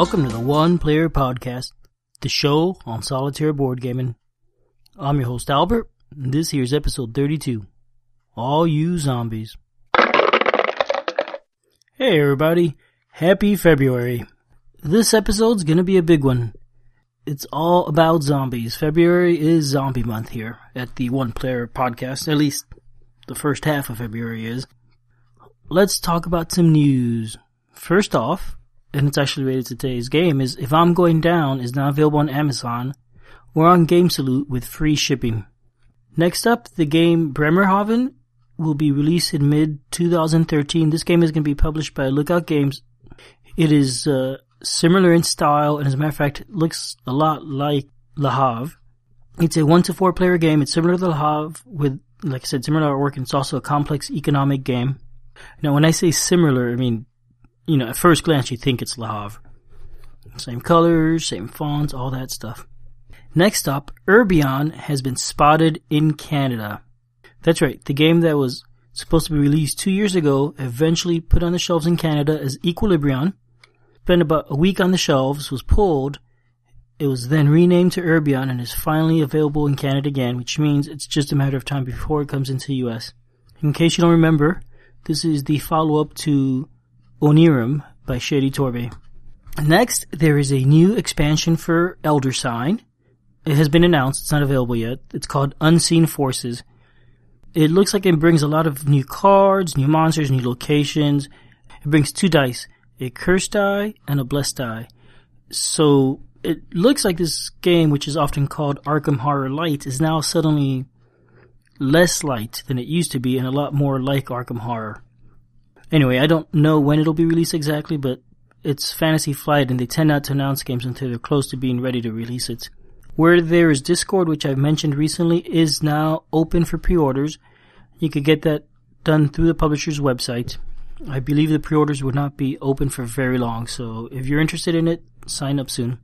Welcome to the One Player Podcast, the show on solitaire board gaming. I'm your host Albert, and this here's episode 32. All you zombies. Hey everybody, happy February. This episode's gonna be a big one. It's all about zombies. February is zombie month here at the One Player Podcast, at least the first half of February is. Let's talk about some news. First off, and it's actually related to today's game, is If I'm Going Down is now available on Amazon or on Game Salute with free shipping. Next up, the game Bremerhaven will be released in mid 2013. This game is going to be published by Lookout Games. It is uh, similar in style, and as a matter of fact, looks a lot like Le Havre. It's a one to four player game. It's similar to Le Havre with, like I said, similar artwork, and it's also a complex economic game. Now, when I say similar, I mean you know, at first glance you think it's Le Havre. Same colors, same fonts, all that stuff. Next up, Urbion has been spotted in Canada. That's right, the game that was supposed to be released two years ago eventually put on the shelves in Canada as Equilibrion. Spent about a week on the shelves, was pulled. It was then renamed to Urbion and is finally available in Canada again, which means it's just a matter of time before it comes into the US. In case you don't remember, this is the follow-up to Onirim by Shadi Torbey. Next, there is a new expansion for Elder Sign. It has been announced, it's not available yet. It's called Unseen Forces. It looks like it brings a lot of new cards, new monsters, new locations. It brings two dice, a cursed die and a blessed die. So it looks like this game, which is often called Arkham Horror Light, is now suddenly less light than it used to be and a lot more like Arkham Horror. Anyway, I don't know when it'll be released exactly, but it's Fantasy Flight and they tend not to announce games until they're close to being ready to release it. Where there is Discord, which I've mentioned recently, is now open for pre-orders. You could get that done through the publisher's website. I believe the pre-orders would not be open for very long, so if you're interested in it, sign up soon.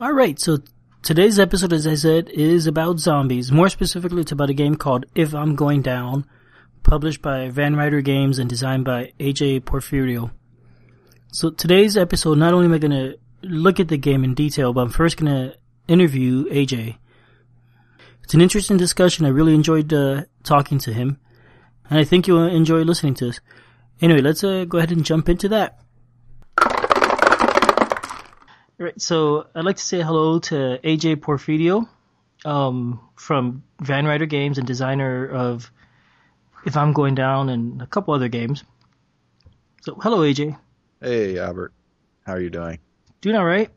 Alright, so Today's episode, as I said, is about zombies. More specifically, it's about a game called If I'm Going Down, published by Van Ryder Games and designed by AJ Porfirio. So today's episode, not only am I going to look at the game in detail, but I'm first going to interview AJ. It's an interesting discussion. I really enjoyed uh, talking to him, and I think you'll enjoy listening to this. Anyway, let's uh, go ahead and jump into that. Right. So I'd like to say hello to AJ Porfirio um, from Van Ryder Games and designer of If I'm Going Down and a couple other games. So hello, AJ. Hey, Albert. How are you doing? Doing all right.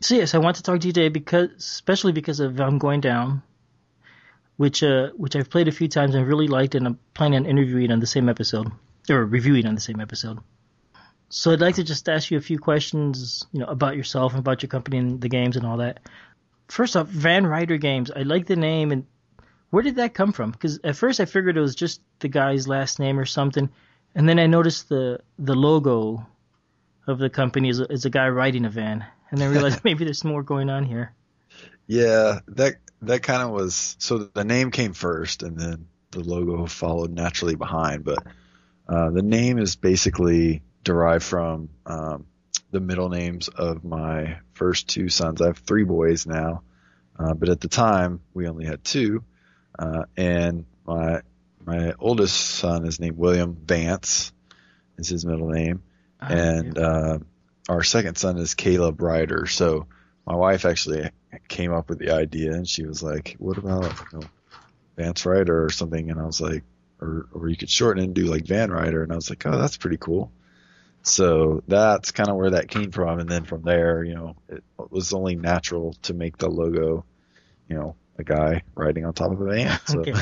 So yes, I want to talk to you today because, especially because of I'm Going Down, which uh, which I've played a few times and really liked, and I'm planning on interviewing on the same episode or reviewing on the same episode. So I'd like to just ask you a few questions, you know, about yourself and about your company and the games and all that. First off, Van Ryder Games. I like the name, and where did that come from? Because at first I figured it was just the guy's last name or something, and then I noticed the the logo of the company is a, is a guy riding a van, and then I realized maybe there's more going on here. Yeah, that that kind of was. So the name came first, and then the logo followed naturally behind. But uh, the name is basically derived from um, the middle names of my first two sons. I have three boys now, uh, but at the time we only had two, uh, and my my oldest son is named William Vance, is his middle name, oh, and yeah. uh, our second son is Caleb Ryder. So my wife actually came up with the idea, and she was like, "What about you know, Vance Ryder or something?" And I was like, "Or or you could shorten it and do like Van Ryder," and I was like, "Oh, that's pretty cool." So that's kind of where that came from. And then from there, you know, it was only natural to make the logo, you know, a guy riding on top of a van. So. Okay.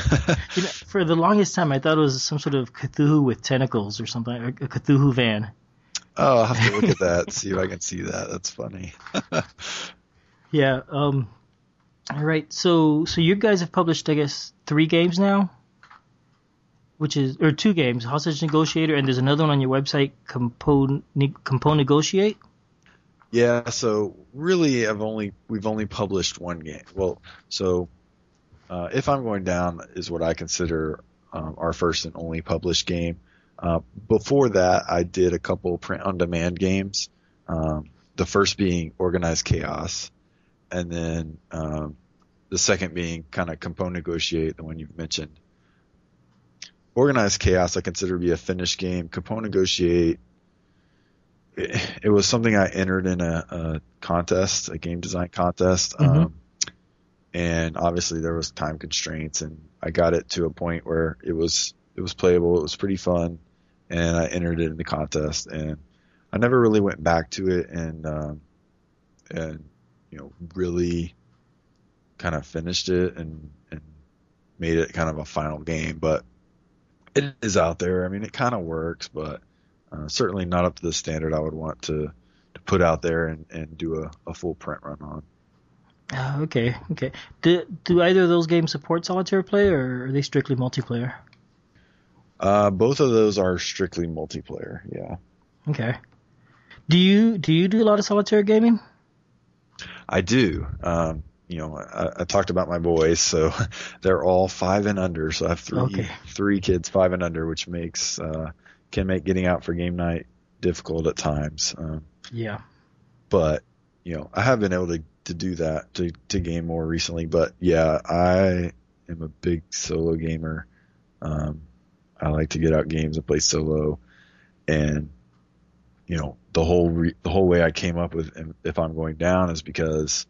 you know, for the longest time, I thought it was some sort of Cthulhu with tentacles or something, a Cthulhu van. Oh, I'll have to look at that, see if I can see that. That's funny. yeah. Um, all right. So, so you guys have published, I guess, three games now which is or two games, Hostage Negotiator, and there's another one on your website, Compo, Compo Negotiate. Yeah, so really, I've only we've only published one game. Well, so uh, if I'm going down is what I consider um, our first and only published game. Uh, before that, I did a couple print on demand games. Um, the first being Organized Chaos, and then um, the second being kind of Capone Negotiate, the one you've mentioned. Organized Chaos, I consider to be a finished game. Capone Negotiate, it, it was something I entered in a, a, contest, a game design contest. Mm-hmm. Um, and obviously there was time constraints and I got it to a point where it was, it was playable. It was pretty fun and I entered it in the contest and I never really went back to it and, um, and, you know, really kind of finished it and, and made it kind of a final game, but it is out there. I mean, it kind of works, but uh, certainly not up to the standard I would want to, to put out there and, and do a, a full print run on. Uh, okay, okay. Do do either of those games support solitaire play, or are they strictly multiplayer? Uh, both of those are strictly multiplayer. Yeah. Okay. Do you do you do a lot of solitaire gaming? I do. Um, you know, I, I, talked about my boys, so they're all five and under. So I have three okay. three kids five and under, which makes uh, can make getting out for game night difficult at times. Um, yeah. But you know, I have been able to to do that to to game more recently. But yeah, I am a big solo gamer. Um, I like to get out games and play solo, and you know the whole re- the whole way I came up with if I'm going down is because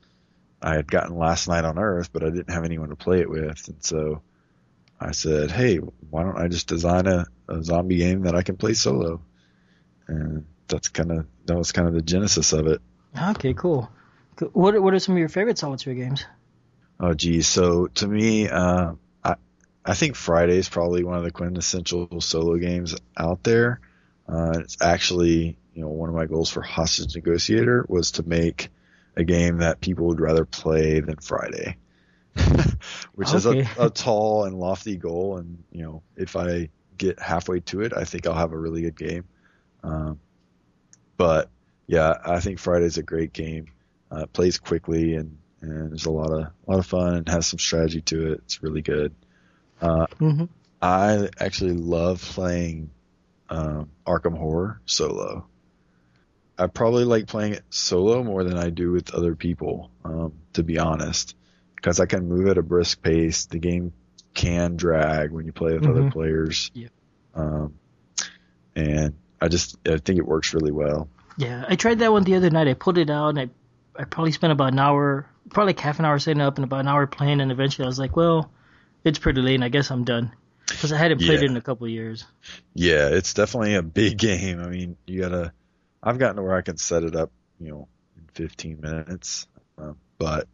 I had gotten Last Night on Earth, but I didn't have anyone to play it with, and so I said, "Hey, why don't I just design a, a zombie game that I can play solo?" And that's kind of that was kind of the genesis of it. Okay, cool. What What are some of your favorite solitaire games? Oh, geez. So to me, uh, I I think Friday is probably one of the quintessential solo games out there. Uh, it's actually you know one of my goals for Hostage Negotiator was to make a game that people would rather play than Friday, which okay. is a, a tall and lofty goal. And you know if I get halfway to it, I think I'll have a really good game. Um, but yeah, I think Friday's a great game. Uh, plays quickly and, and there's a lot of a lot of fun and has some strategy to it. It's really good. Uh, mm-hmm. I actually love playing um, Arkham Horror solo. I probably like playing it solo more than I do with other people, um, to be honest, because I can move at a brisk pace. The game can drag when you play with mm-hmm. other players. Yeah. Um, and I just I think it works really well. Yeah, I tried that one the other night. I put it out and I I probably spent about an hour, probably like half an hour setting up and about an hour playing, and eventually I was like, well, it's pretty late, and I guess I'm done because I hadn't played yeah. it in a couple of years. Yeah, it's definitely a big game. I mean, you gotta. I've gotten to where I can set it up, you know, in 15 minutes, um, but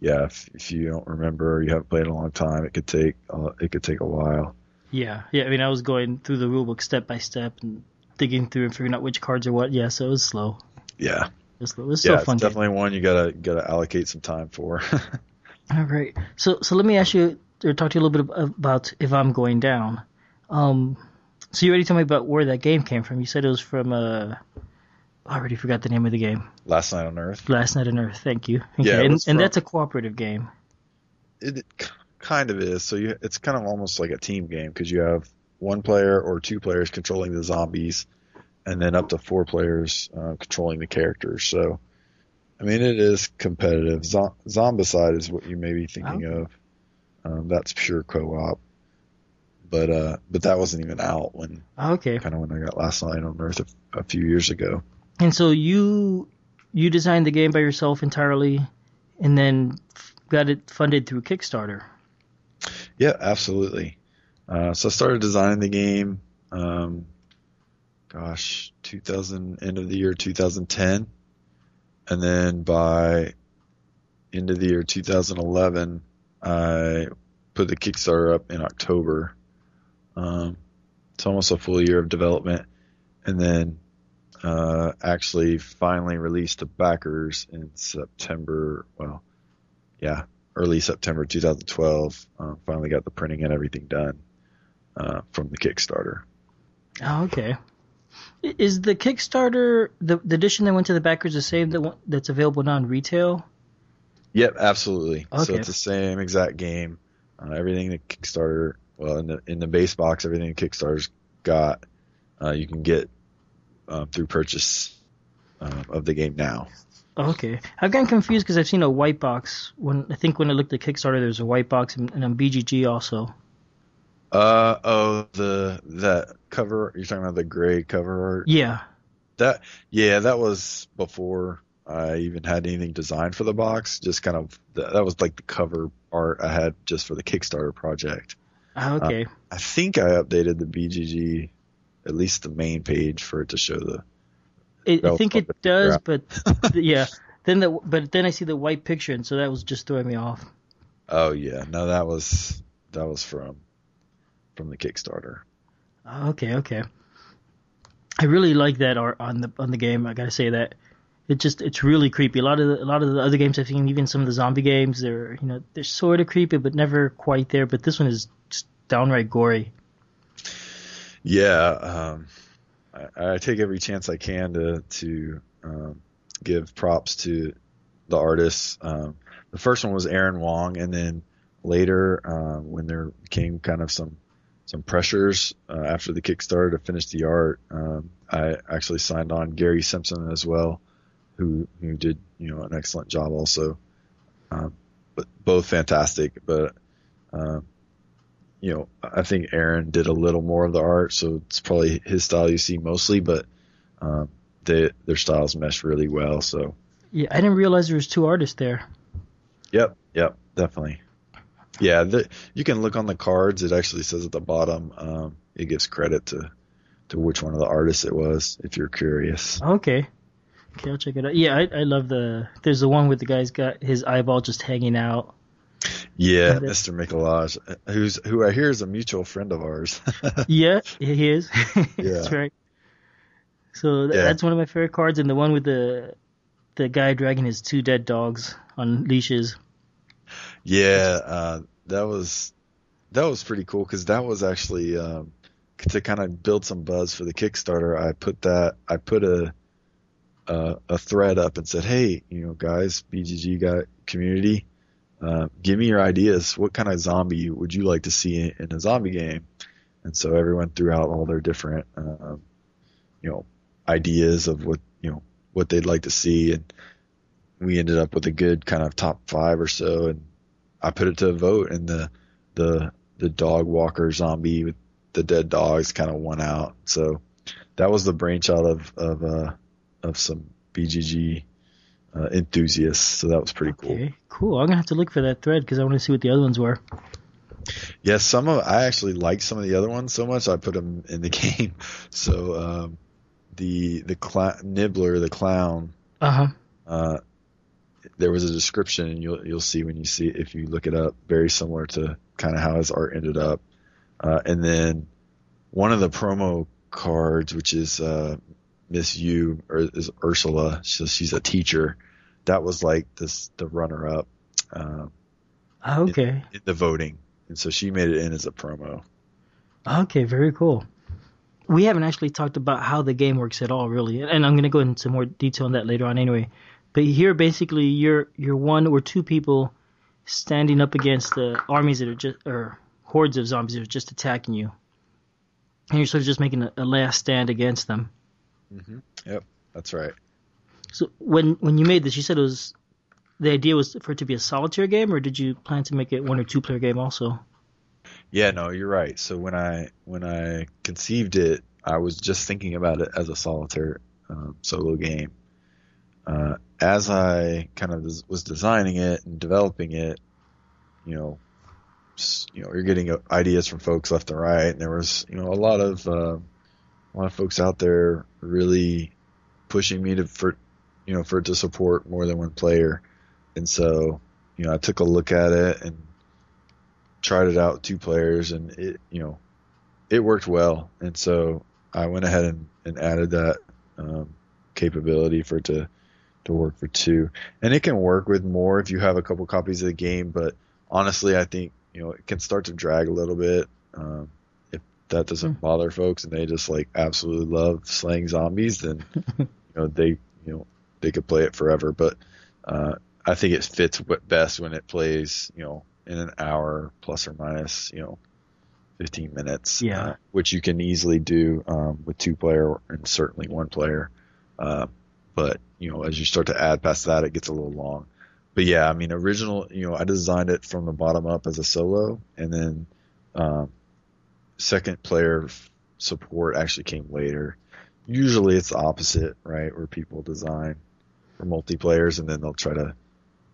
yeah, if, if you don't remember or you haven't played in a long time, it could take uh, it could take a while. Yeah, yeah. I mean, I was going through the rulebook step by step and digging through and figuring out which cards are what. Yeah, so it was slow. Yeah, it's, it's yeah, fun. It's definitely one you gotta gotta allocate some time for. All right. So so let me ask you or talk to you a little bit about if I'm going down. Um, so you already told me about where that game came from. You said it was from uh, already forgot the name of the game. Last Night on Earth. Last Night on Earth. Thank you. Okay. Yeah, and, from, and that's a cooperative game. It kind of is. So you, it's kind of almost like a team game because you have one player or two players controlling the zombies, and then up to four players uh, controlling the characters. So, I mean, it is competitive. Z- Zombicide is what you may be thinking oh. of. Um, that's pure co-op, but uh, but that wasn't even out when okay, kind of when I got Last Night on Earth a, a few years ago. And so you you designed the game by yourself entirely, and then got it funded through Kickstarter. Yeah, absolutely. Uh, so I started designing the game. Um, gosh, 2000 end of the year 2010, and then by end of the year 2011, I put the Kickstarter up in October. Um, it's almost a full year of development, and then uh, actually finally released to backers in September. Well, yeah, early September 2012. Uh, finally got the printing and everything done uh, from the Kickstarter. Oh, okay. Is the Kickstarter the the edition that went to the backers the same that that's available non retail? Yep, absolutely. Okay. So it's the same exact game. Uh, everything the Kickstarter, well, in the in the base box, everything Kickstarter's got uh, you can get uh, through purchase uh, of the game now. Okay, I've gotten confused because I've seen a white box when I think when I looked at Kickstarter, there's a white box and, and on BGG also. Uh oh, the that cover you're talking about the gray cover art. Yeah. That yeah, that was before I even had anything designed for the box. Just kind of that was like the cover art I had just for the Kickstarter project. Ah, okay. Uh, I think I updated the BGG, at least the main page for it to show the. It, I think it does, but yeah. Then the but then I see the white picture, and so that was just throwing me off. Oh yeah, no, that was that was from from the Kickstarter. Oh, okay, okay. I really like that art on the on the game. I gotta say that it just it's really creepy. A lot of the, a lot of the other games I've seen, even some of the zombie games, they're you know they're sort of creepy, but never quite there. But this one is just downright gory. Yeah, um, I, I, take every chance I can to to um, give props to the artists. Um, the first one was Aaron Wong, and then later uh, when there came kind of some some pressures uh, after the Kickstarter to finish the art, um, I actually signed on Gary Simpson as well who who did you know an excellent job also. Um, but both fantastic. But um, you know, I think Aaron did a little more of the art, so it's probably his style you see mostly. But um, they, their styles mesh really well. So yeah, I didn't realize there was two artists there. Yep, yep, definitely. Yeah, the, you can look on the cards. It actually says at the bottom. Um, it gives credit to to which one of the artists it was, if you're curious. Okay. Okay, I'll check it out. Yeah, I, I love the. There's the one with the guy's got his eyeball just hanging out. Yeah, Mr. Michelage, who's who I hear is a mutual friend of ours. yeah, he is. yeah. that's right. So th- yeah. that's one of my favorite cards, and the one with the the guy dragging his two dead dogs on leashes. Yeah, uh, that was that was pretty cool because that was actually um, to kind of build some buzz for the Kickstarter. I put that I put a uh, a thread up and said, "Hey, you know, guys, BGG got community. Uh, give me your ideas. What kind of zombie would you like to see in a zombie game?" And so everyone threw out all their different, um, you know, ideas of what you know what they'd like to see, and we ended up with a good kind of top five or so. And I put it to a vote, and the the the dog walker zombie with the dead dogs kind of won out. So that was the brainchild of of uh, of some BGG uh, enthusiasts. So that was pretty okay, cool. Cool. I'm gonna have to look for that thread because I want to see what the other ones were. Yes, yeah, some of I actually liked some of the other ones so much I put them in the game. So um, the the cl- Nibbler, the clown. Uh-huh. Uh There was a description, and you'll you'll see when you see if you look it up. Very similar to kind of how his art ended up. Uh, and then one of the promo cards, which is uh, Miss U or is Ursula. So she's a teacher. That was like this the runner up. Um, okay. In, in the voting, and so she made it in as a promo. Okay, very cool. We haven't actually talked about how the game works at all, really, and I'm going to go into more detail on that later on, anyway. But here, basically, you're you're one or two people standing up against the armies that are just or hordes of zombies that are just attacking you, and you're sort of just making a, a last stand against them. Mm-hmm. Yep, that's right. So when when you made this, you said it was the idea was for it to be a solitaire game, or did you plan to make it one or two player game also? Yeah, no, you're right. So when I when I conceived it, I was just thinking about it as a solitaire um, solo game. Uh, as I kind of was designing it and developing it, you know, you know, you're getting ideas from folks left and right, and there was you know a lot of uh, a lot of folks out there really pushing me to for you know for it to support more than one player, and so you know I took a look at it and tried it out with two players, and it you know it worked well, and so I went ahead and, and added that um, capability for it to to work for two, and it can work with more if you have a couple copies of the game, but honestly, I think you know it can start to drag a little bit. Um, if that doesn't mm. bother folks and they just like absolutely love slaying zombies, then you know they you know they could play it forever. But uh, I think it fits best when it plays you know in an hour plus or minus you know 15 minutes. Yeah. uh, which you can easily do um, with two player and certainly one player. Uh, but you know, as you start to add past that, it gets a little long. But yeah, I mean, original, you know, I designed it from the bottom up as a solo, and then um, second player support actually came later. Usually, it's the opposite, right? Where people design for multiplayers, and then they'll try to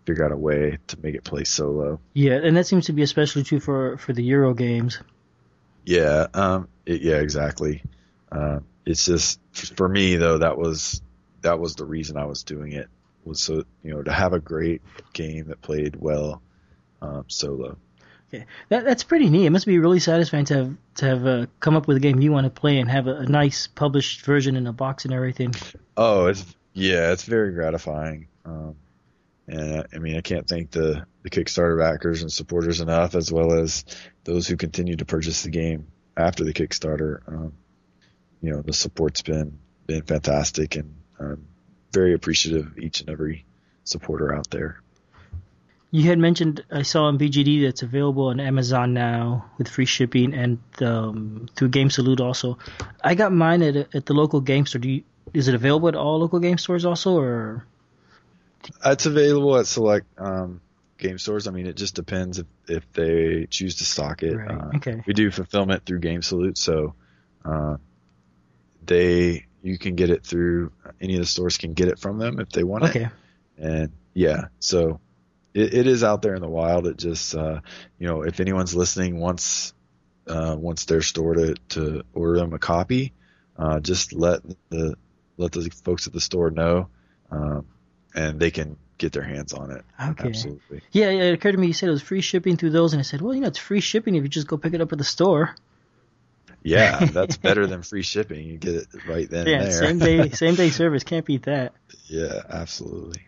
figure out a way to make it play solo. Yeah, and that seems to be especially true for for the Euro games. Yeah, um, it, yeah, exactly. Uh, it's just for me though that was that was the reason I was doing it was so you know to have a great game that played well um, solo. That that's pretty neat. It must be really satisfying to have to have uh, come up with a game you want to play and have a, a nice published version in a box and everything. Oh, it's yeah, it's very gratifying. Um, and I mean, I can't thank the the Kickstarter backers and supporters enough, as well as those who continue to purchase the game after the Kickstarter. Um, you know, the support's been been fantastic, and I'm very appreciative of each and every supporter out there. You had mentioned I saw on BGG that's available on Amazon now with free shipping and um, through Game Salute also. I got mine at at the local game store. Do you, is it available at all local game stores also, or It's available at select um, game stores. I mean, it just depends if, if they choose to stock it. Right, Uh, okay. We do fulfillment through Game Salute, so uh, they you can get it through any of the stores can get it from them if they want it. okay? And yeah, so it, it is out there in the wild. It just uh, you know if anyone's listening wants uh, wants their store to, to order them a copy, uh, just let the let the folks at the store know, um, and they can get their hands on it. Okay. Absolutely. Yeah, yeah, it occurred to me you said it was free shipping through those, and I said, well, you know, it's free shipping if you just go pick it up at the store. Yeah, that's better than free shipping. You get it right then Yeah, and there. same day, same day service. Can't beat that. yeah, absolutely.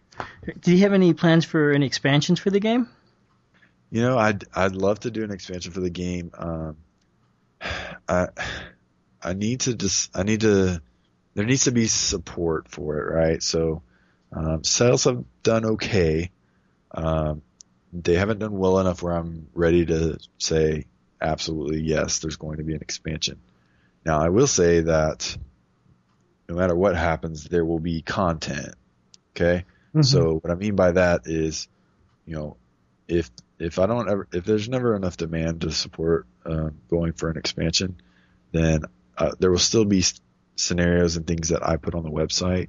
Do you have any plans for any expansions for the game? You know, I'd I'd love to do an expansion for the game. Um, I I need to just I need to there needs to be support for it, right? So um, sales have done okay. Um, they haven't done well enough where I'm ready to say absolutely yes. There's going to be an expansion. Now I will say that no matter what happens, there will be content. Okay. So what I mean by that is, you know, if if I don't ever if there's never enough demand to support um, going for an expansion, then uh, there will still be scenarios and things that I put on the website,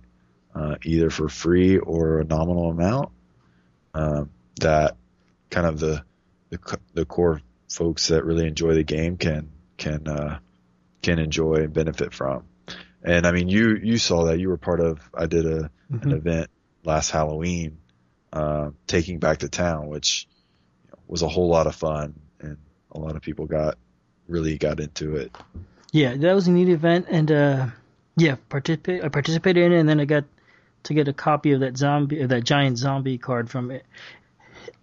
uh, either for free or a nominal amount, um, that kind of the the, the core folks that really enjoy the game can can uh, can enjoy and benefit from. And I mean, you you saw that you were part of. I did a an Mhm. event last Halloween, uh, taking back to town, which was a whole lot of fun, and a lot of people got really got into it. Yeah, that was a neat event, and uh, yeah, participate. I participated in it, and then I got to get a copy of that zombie, of that giant zombie card from it.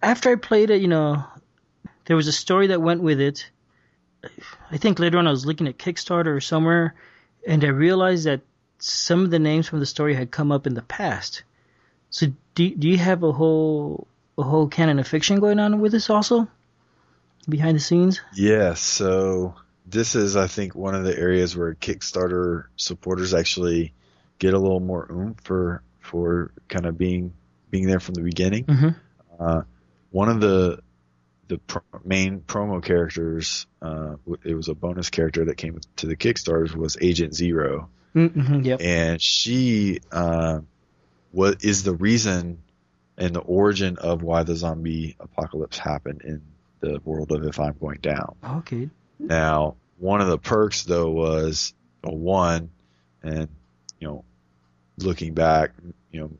After I played it, you know, there was a story that went with it. I think later on I was looking at Kickstarter or somewhere, and I realized that some of the names from the story had come up in the past. So do do you have a whole a whole canon of fiction going on with this also? Behind the scenes? Yeah, so this is, I think, one of the areas where Kickstarter supporters actually get a little more oomph for for kind of being being there from the beginning. Mm-hmm. Uh, one of the the pr- main promo characters, uh, w- it was a bonus character that came to the Kickstarters was Agent Zero, Mm-hmm, yep. and she uh, what is the reason and the origin of why the zombie apocalypse happened in the world of If I'm Going Down. Okay. Now, one of the perks though was a one, and you know, looking back, you know, I'm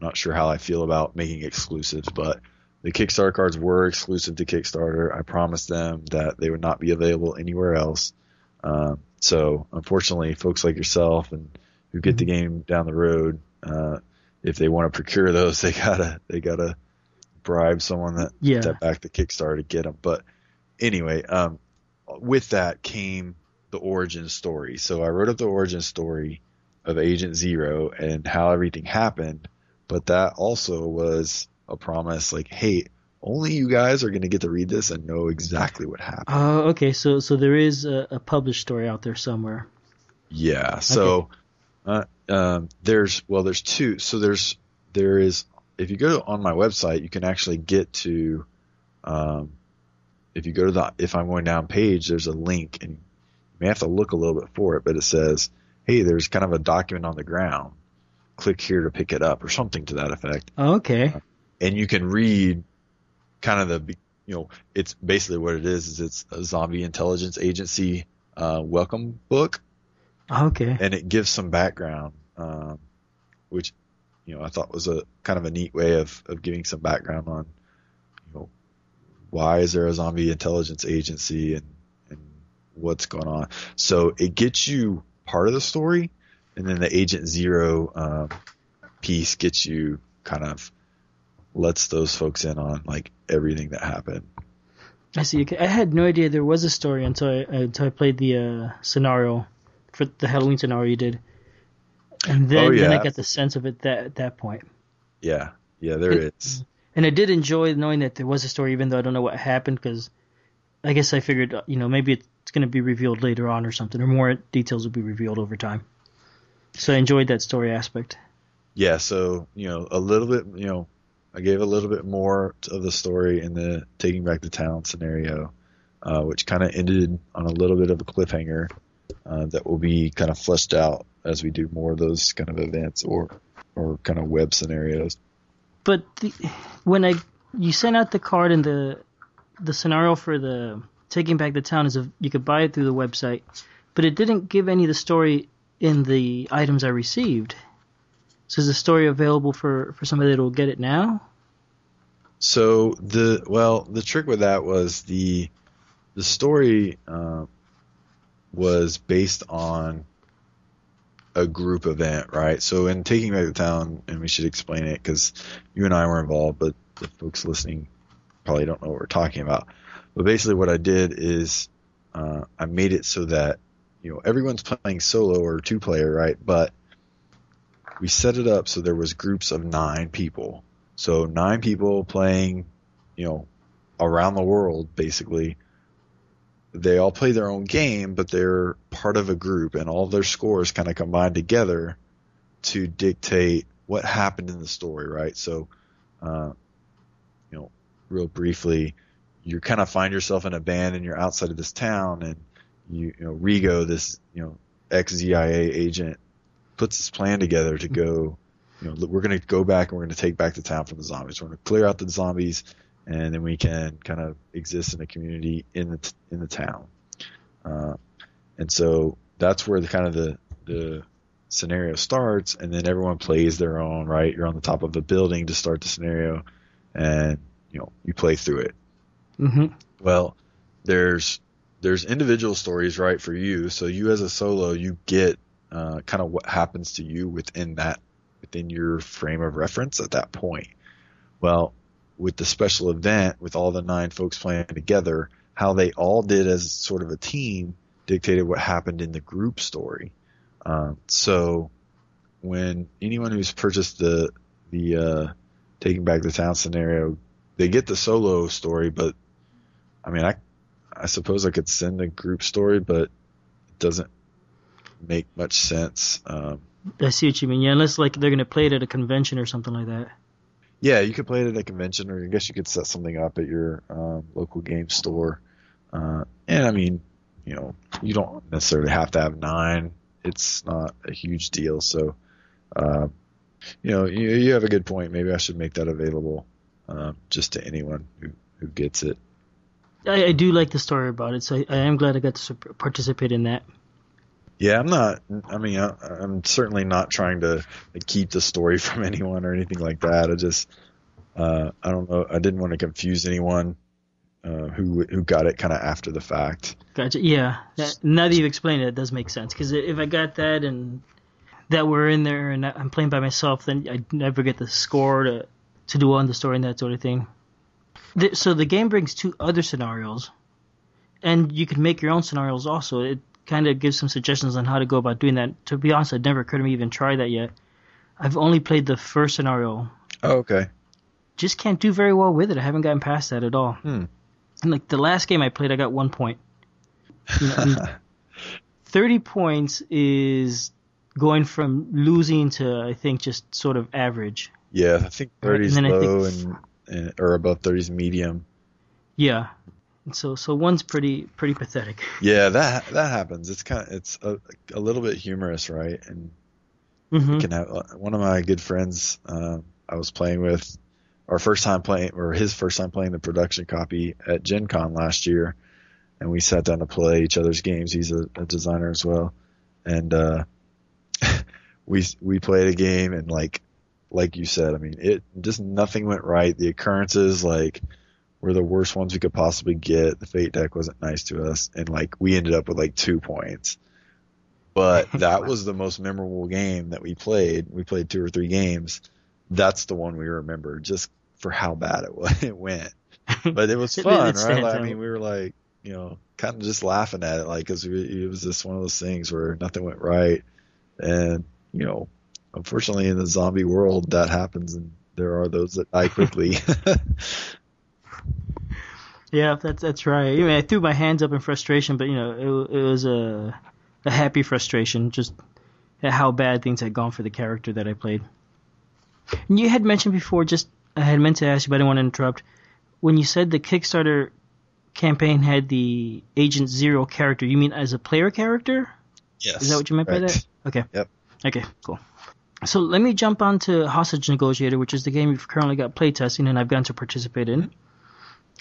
not sure how I feel about making exclusives, but the Kickstarter cards were exclusive to Kickstarter. I promised them that they would not be available anywhere else. Um, so, unfortunately, folks like yourself and who get the game down the road, uh, if they want to procure those, they gotta they gotta bribe someone that Yeah. step back the Kickstarter to get them. But anyway, um, with that came the origin story. So I wrote up the origin story of Agent Zero and how everything happened, but that also was a promise like, hey, only you guys are going to get to read this and know exactly what happened. Oh, okay. So so there is a, a published story out there somewhere. Yeah. So uh, um, there's well, there's two. So there's there is if you go on my website, you can actually get to um, if you go to the if I'm going down page, there's a link and you may have to look a little bit for it, but it says, hey, there's kind of a document on the ground. Click here to pick it up or something to that effect. Okay. And you can read kind of the you know it's basically what it is is it's a zombie intelligence agency uh, welcome book Okay. and it gives some background um, which you know i thought was a kind of a neat way of, of giving some background on why is there a zombie intelligence agency and, and what's going on so it gets you part of the story and then the agent zero um, piece gets you kind of lets those folks in on like everything that happened. I see. I had no idea there was a story until I until I played the uh, scenario for the Halloween scenario you did, and then Oh, then I yeah. got the sense of it that at that point. Yeah, yeah, there It- is. And I did enjoy knowing that there was a story, even though I don't know what happened, because I guess I figured, uh, you know, maybe it's going to be revealed later on or something, or more details will be revealed over time. So I enjoyed that story aspect. Yeah, so you know a little bit. You know, I gave a little bit more of the story in the taking back the town scenario, uh, which kind of ended on a little bit of a cliffhanger uh, that will be kind of fleshed out as we do more of those kind of events or or kind of web scenarios. But the, when I you sent out the card and the the scenario for the taking back the town is a, you could buy it through the website, but it didn't give any of the story in the items I received. So is the story available for for somebody that will get it now? So the well, the trick with that was the the story uh, was based on a group event, right? So in taking back the town, and we should explain it because you and I were involved, but the folks listening probably don't know what we're talking about. But basically, what I did is uh, I made it so that you know everyone's playing solo or two player, right? But we set it up so there was groups of nine people. So nine people playing, you know, around the world basically. They all play their own game, but they're part of a group, and all their scores kind of combine together to dictate what happened in the story, right? So, uh, you know, real briefly, you kind of find yourself in a band and you're outside of this town, and you, you know, Rigo, this, you know, ex ZIA agent, puts this plan together to go you know, we're going to go back and we're going to take back the town from the zombies. We're going to clear out the zombies, and then we can kind of exist in a community in the t- in the town. Uh, and so that's where the kind of the the scenario starts, and then everyone plays their own. Right, you're on the top of a building to start the scenario, and you know you play through it. Mm-hmm. Well, there's there's individual stories, right, for you. So you as a solo, you get uh, kind of what happens to you within that within your frame of reference at that point. Well, with the special event, with all the nine folks playing together, how they all did as sort of a team dictated what happened in the group story. Um, so when anyone who's purchased the the uh, taking back the town scenario, they get the solo story, but I mean, I I suppose I could send a group story, but it doesn't make much sense. Um, I see what you mean. Yeah, unless like they're gonna play it at a convention or something like that. Yeah, you could play it at a convention, or I guess you could set something up at your um, local game store. Uh, and I mean, you know, you don't necessarily have to have nine. It's not a huge deal. So, uh, you know, you, you have a good point. Maybe I should make that available um, just to anyone who, who gets it. I, I do like the story about it, so I, I am glad I got to participate in that. Yeah, I'm not. I mean, I, I'm certainly not trying to keep the story from anyone or anything like that. I just, uh, I don't know. I didn't want to confuse anyone uh, who who got it kind of after the fact. Gotcha. Yeah. That, now that you've explained it, it does make sense. Because if I got that and that we're in there and I'm playing by myself, then I never get the score to to do on the story and that sort of thing. The, so the game brings two other scenarios, and you can make your own scenarios also. It kind of gives some suggestions on how to go about doing that. To be honest, it never occurred to me even try that yet. I've only played the first scenario, Oh, okay. just can't do very well with it. I haven't gotten past that at all. Hmm. And like the last game I played, I got one point. You know, and Thirty points is going from losing to I think just sort of average. Yeah, I think 30 is low think- and, and or above 30 is medium. Yeah. And so so one's pretty pretty pathetic. Yeah, that that happens. It's kind of it's a, a little bit humorous, right? And hmm can have uh, one of my good friends um, I was playing with our first time playing or his first time playing the production copy at Gen Con last year and we sat down to play each other's games he's a, a designer as well and uh we we played a game and like like you said I mean it just nothing went right the occurrences like were the worst ones we could possibly get the fate deck wasn't nice to us and like we ended up with like two points but that was the most memorable game that we played. We played two or three games. That's the one we remember just for how bad it was. It went, but it was fun, it right? Like, I mean, we were like, you know, kind of just laughing at it, like, cause it was just one of those things where nothing went right. And, you know, unfortunately in the zombie world that happens and there are those that die quickly. Yeah, that's that's right. I mean, I threw my hands up in frustration, but you know, it, it was a a happy frustration, just at how bad things had gone for the character that I played. And you had mentioned before, just I had meant to ask you, but I didn't want to interrupt. When you said the Kickstarter campaign had the Agent Zero character, you mean as a player character? yes. Is that what you meant by that? Okay. Yep. Okay, cool. So let me jump on to Hostage Negotiator, which is the game you've currently got playtesting and I've gotten to participate in.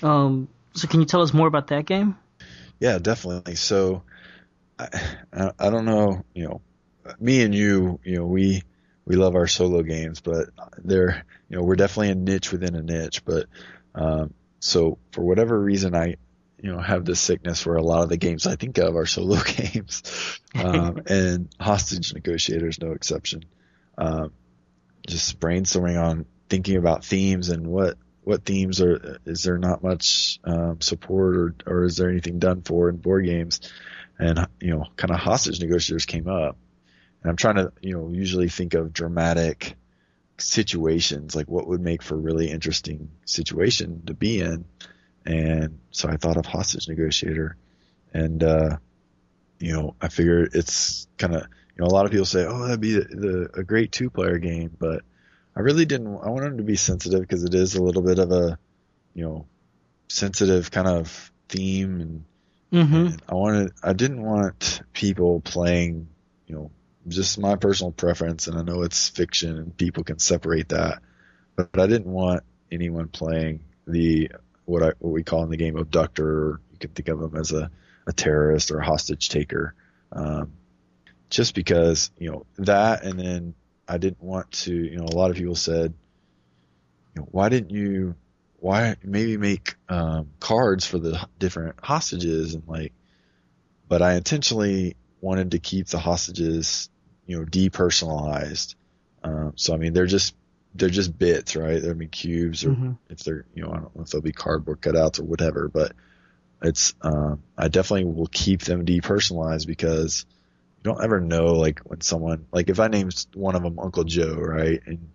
Um, so can you tell us more about that game? Yeah, definitely. So, I, I don't know, you know, me and you, you know, we we love our solo games, but they're, you know, we're definitely a niche within a niche. But um, so for whatever reason, I, you know, have this sickness where a lot of the games I think of are solo games, um, and Hostage Negotiator is no exception. Um, just brainstorming on thinking about themes and what what themes are is there not much um, support or or is there anything done for in board games? And you know kind of hostage negotiators came up. And i'm trying to you know usually think of dramatic situations like what would make for a really interesting situation to be in. And so i thought of hostage negotiator. And uh you know i figured it's kind of you know a lot of people say oh that'd be the, the a great two player game but I really didn't. I wanted them to be sensitive because it is a little bit of a, you know, sensitive kind of theme, and, Mm-hmm. and I wanted. I didn't want people playing, you know, just my personal preference, and I know it's fiction and people can separate that, but, I didn't want anyone playing the what I what we call in the game abductor. Or you can think of them as a a terrorist or a hostage taker, um, just because you know that, and then I didn't want to, you know, a lot of people said, you know, why didn't you, why maybe make um, cards for the different hostages and like, but I intentionally wanted to keep the hostages, you know, depersonalized. Um, so I mean, they're just they're just bits, right? They're, I mean, cubes or Mhm. if they're, you know, I don't know if they'll be cardboard cutouts or whatever, but it's um, I definitely will keep them depersonalized because you don't ever know like when someone like if I named one of them Uncle Joe, right? And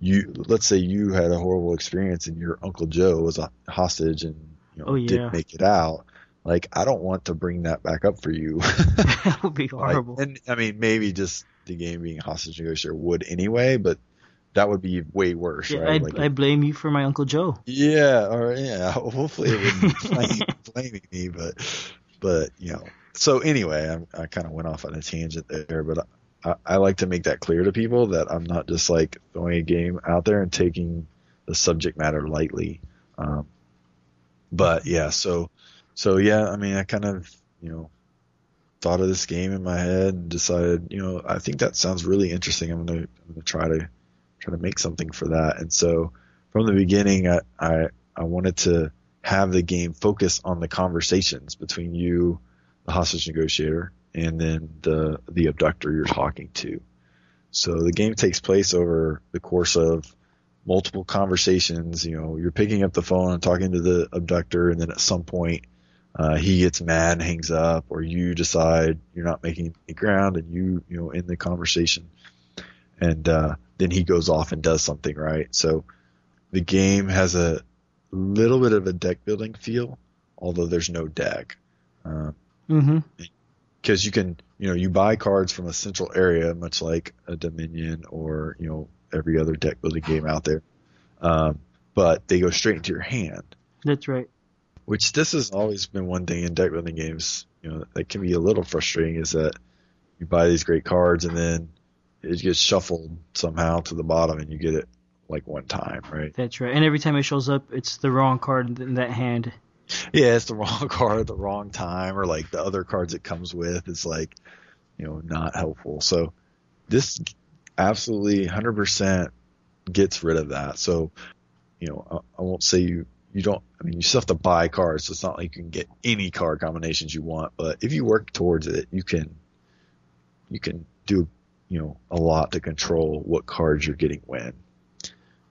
you let's say you had a horrible experience and your Uncle Joe was a hostage and you know Oh, yeah. didn't make it out. Like I don't want to bring that back up for you. that would be Like, horrible. and I mean maybe just the game being hostage negotiator would anyway, but that would be way worse, yeah, right? I, Like, I blame you for my Uncle Joe. yeah, or yeah, hopefully it wouldn't be blame, blaming me, but but you know. So anyway, I, I kind of went off on a tangent there, but I, I like to make that clear to people that I'm not just like throwing a game out there and taking the subject matter lightly. Um, but yeah, so so yeah, I mean, I kind of you know thought of this game in my head and decided, you know, I think that sounds really interesting. I'm gonna I'm gonna try to try to make something for that. And so from the beginning, I, I, I wanted to have the game focus on the conversations between you, hostage negotiator, and then the, the abductor you're talking to. So the game takes place over the course of multiple conversations. You know, you're picking up the phone and talking to the abductor, and then at some point, uh, he gets mad and hangs up, or you decide you're not making any ground, and you, you know, in the conversation, and uh, then he goes off and does something, right? So the game has a little bit of a deck building feel, although there's no deck. Uh, Mm-hmm. because you can, you know, you buy cards from a central area, much like a Dominion or you know every other deck building game out there. Um, but they go straight into your hand, That's right. which this has always been one thing in deck building games. You know, that can be a little frustrating is that you buy these great cards and then it gets shuffled somehow to the bottom and you get it like one time, right? That's right. And every time it shows up, it's the wrong card in that hand. Yeah, it's the wrong card at the wrong time, or like the other cards it comes with is like, you know, not helpful. So this absolutely 100% gets rid of that. So, you know, I, I won't say you, you don't, I mean, you still have to buy cards. So it's not like you can get any card combinations you want, but if you work towards it, you can, you can do, you know, a lot to control what cards you're getting when.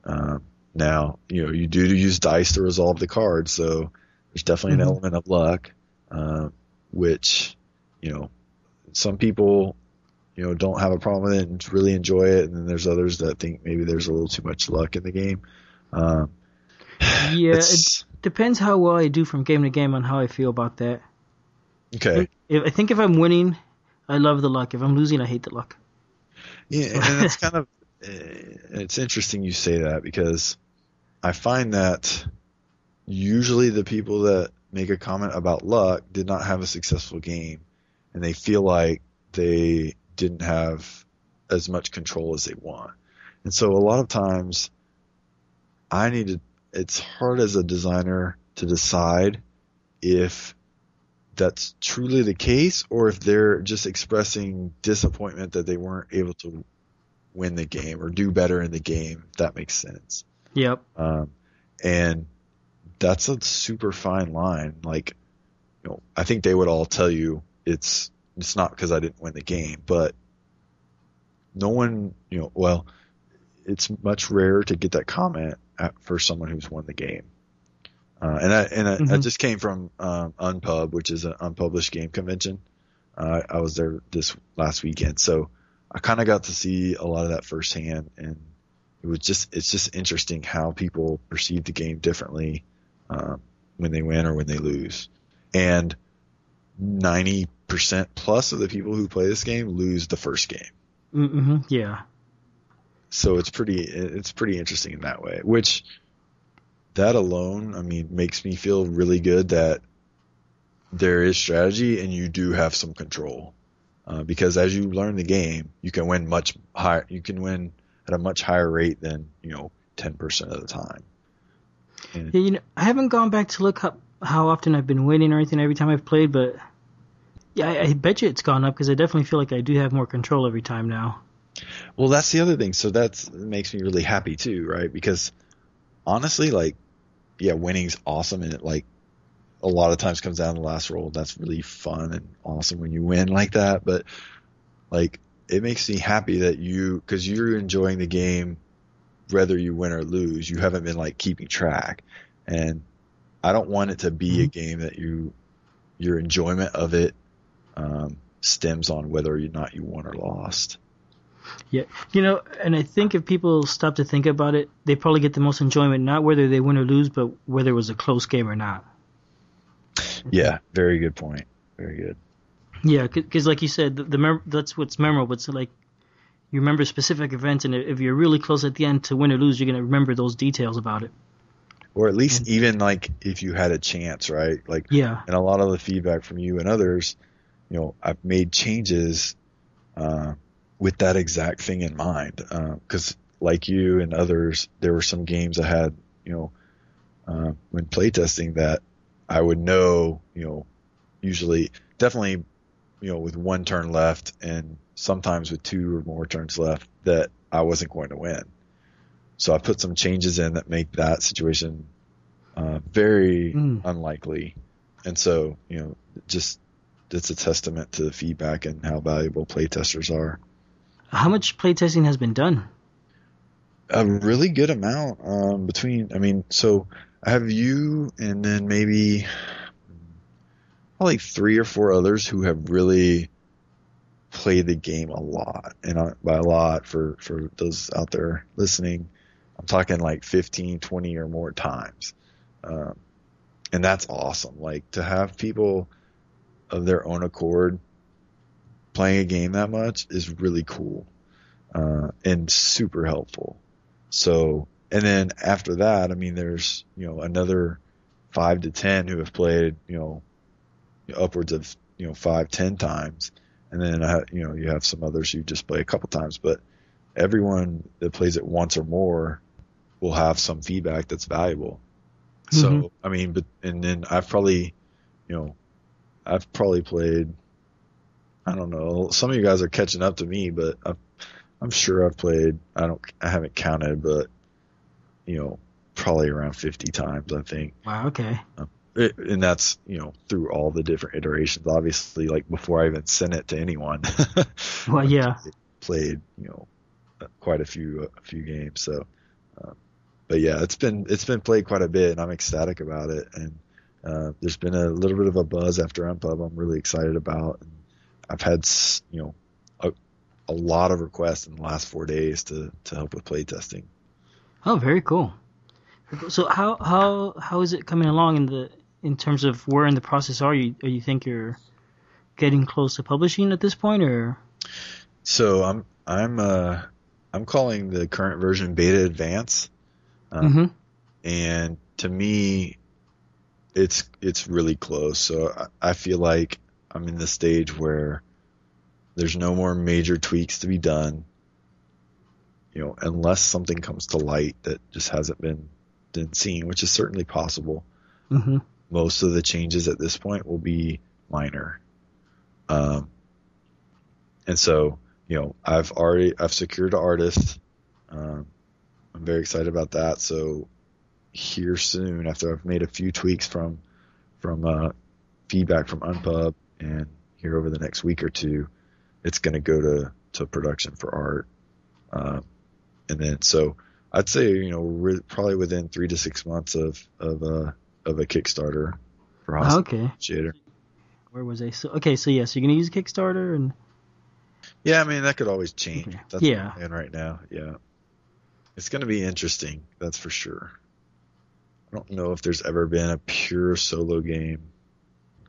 Um, now, you know, you do use dice to resolve the cards, so there's definitely Mhm. an element of luck, uh, which, you know, some people, you know, don't have a problem with it and really enjoy it, and then there's others that think maybe there's a little too much luck in the game. Um, Yeah, it's- Depends how well I do from game to game on how I feel about that. okay. If, I think if I'm winning, I love the luck. If I'm losing, I hate the luck. Yeah, and it's kind of eh, it's interesting you say that because I find that usually the people that make a comment about luck did not have a successful game, and they feel like they didn't have as much control as they want. And so a lot of times, I need to. It's hard as a designer to decide if that's truly the case or if they're just expressing disappointment that they weren't able to win the game or do better in the game. If that makes sense. Yep. Um, and that's a super fine line. Like, you know, I think they would all tell you it's it's not because I didn't win the game, but no one, you know, well, it's much rarer to get that comment at, for someone who's won the game. Uh, and I and I, I Mhm. just came from um, Unpub, which is an unpublished game convention. Uh, I was there this last weekend, so I kind of got to see a lot of that firsthand, and it was just it's just interesting how people perceive the game differently um, when they win or when they lose, and ninety percent plus of the people who play this game lose the first game. Mm-hmm. Yeah. So it's pretty it's pretty interesting in that way. Which that alone, I mean, makes me feel really good that there is strategy and you do have some control. Uh, because as you learn the game, you can win much higher. You can win at a much higher rate than you know ten percent of the time. Yeah, you know, I haven't gone back to look up how often I've been winning or anything every time I've played, but yeah, I, I bet you it's gone up because I definitely feel like I do have more control every time now. Well, that's the other thing. So that makes me really happy too, right? Because honestly, like, yeah, winning's awesome, and it like a lot of times comes down to the last roll. That's really fun and awesome when you win like that. But like, it makes me happy that you because you're enjoying the game, whether you win or lose. You haven't been like keeping track, and I don't want it to be a game that you your enjoyment of it um, stems on whether or not you won or lost. Yeah, you know, and I think if people stop to think about it, they probably get the most enjoyment not whether they win or lose, but whether it was a close game or not. Yeah, very good point. Very good. Yeah, because like you said, the, the mem- that's what's memorable. It's like you remember specific events, and if you're really close at the end to win or lose, you're gonna remember those details about it. Or at least even like if you had a chance, right? Like, Yeah, and a lot of the feedback from you and others, you know, I've made changes uh, with that exact thing in mind. Because, like you and others, there were some games I had, you know, uh, when playtesting that I would know, you know, usually, definitely, you know, with one turn left and sometimes with two or more turns left, that I wasn't going to win. So I put some changes in that make that situation uh, very Mm. unlikely. And so, you know, just it's a testament to the feedback and how valuable playtesters are. how much playtesting has been done? A really good amount um, between. I mean, so I have you, and then maybe probably three or four others who have really played the game a lot. And by a lot, for for those out there listening, I'm talking like 15, 20 or more times. Um, and that's awesome. Like to have people of their own accord playing a game that much is really cool, uh, and super helpful. So, and then after that, I mean, there's, you know, another five to 10 who have played, you know, upwards of, you know, five, ten times. And then, uh, you know, you have some others you just play a couple times, but everyone that plays it once or more will have some feedback that's valuable. So, Mhm. I mean, but, and then I've probably, you know, I've probably played, I don't know, some of you guys are catching up to me, but I've, I'm sure I've played, I don't, I haven't counted, but, you know, probably around 50 times, I think. Wow. Okay. It, and that's, you know, through all the different iterations, obviously, like before I even sent it to anyone. Well, yeah. played, you know, quite a few a few games. So, um, but yeah, it's been it's been played quite a bit, and I'm ecstatic about it. And uh, there's been a little bit of a buzz after Unpub. I'm really excited about. And I've had you know a, a lot of requests in the last four days to to help with play testing. Oh, very cool. So how how how is it coming along in the in terms of where in the process are you? Are you think you're getting close to publishing at this point, or So I'm I'm uh I'm calling the current version Beta Advance. Um, hmm and to me it's it's really close so I, I feel like i'm in the stage where there's no more major tweaks to be done you know unless something comes to light that just hasn't been been seen which is certainly possible hmm most of the changes at this point will be minor. Um and so you know i've already i've secured an artist. Um i'm very excited about that. So here soon after I've made a few tweaks from from uh, feedback from Unpub and here over the next week or two, it's going to go to to production for art, um, and then so I'd say you know re- probably within three to six months of of a of a Kickstarter for Hostile okay. Where was I? So okay, so yeah, so you're gonna use Kickstarter and Yeah, I mean that could always change. Okay. That's Yeah. And right now. Yeah, it's going to be interesting. That's for sure. I don't know if there's ever been a pure solo game.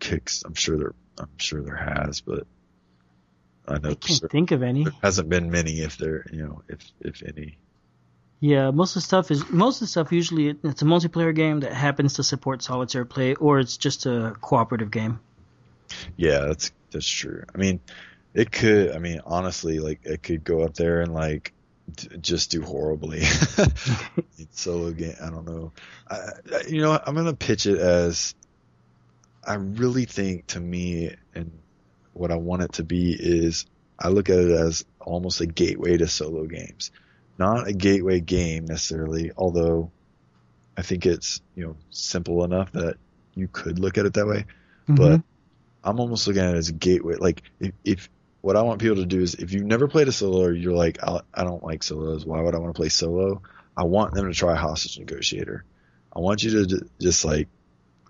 Kicks. I'm sure there. I'm sure there has, but I know. I can't think of any. There hasn't been many. If there, you know, if if any. Yeah, most of the stuff is most of the stuff usually it's a multiplayer game that happens to support solitaire play, or it's just a cooperative game. Yeah, that's that's true. I mean, it could. I mean, honestly, like it could go up there and like d- just do horribly. Solo game. I don't know. I, I- you know, I'm gonna pitch it as. I really think to me, and what I want it to be is, I look at it as almost a gateway to solo games, not a gateway game necessarily. Although, I think it's you know simple enough that you could look at it that way Mhm. but I'm almost looking at it as a gateway. Like if, if what I want people to do is if you've never played a solo or you're like I, I don't like solos, why would I want to play solo? I want them to try Hostage Negotiator. I want you to just like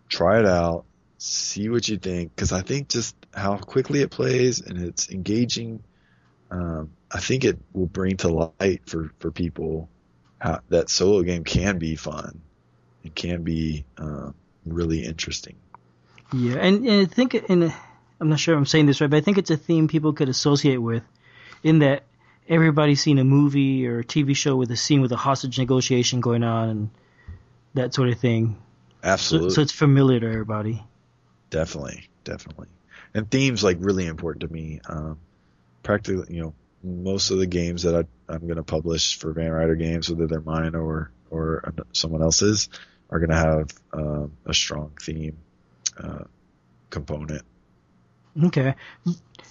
try it out, see what you think, because I think just how quickly it plays and it's engaging. Um, I think it will bring to light for for people how that solo game can be fun. It can be uh, really interesting. Yeah, and, and I think in a, I'm not sure if I'm saying this right, but I think it's a theme people could associate with, in that everybody's seen a movie or a TV show with a scene with a hostage negotiation going on and that sort of thing. So, Absolutely. so it's familiar to everybody. Definitely, definitely. And themes like really important to me. Um, practically, you know, most of the games that I, I'm going to publish for Van Ryder games, whether they're mine or or someone else's, are going to have um, a strong theme uh, component. Okay.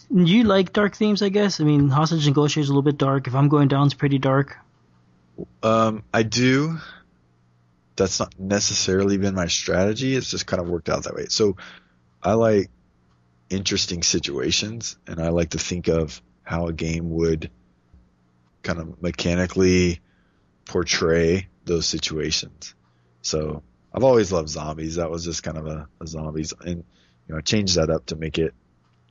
You like dark themes, I guess? I mean, Hostage Negotiator is a little bit dark. If I'm going down, it's pretty dark. Um, I do. That's not necessarily been my strategy. It's just kind of worked out that way. So I like interesting situations and I like to think of how a game would kind of mechanically portray those situations. So I've always loved zombies. That was just kind of a, a zombies and you know, I changed that up to make it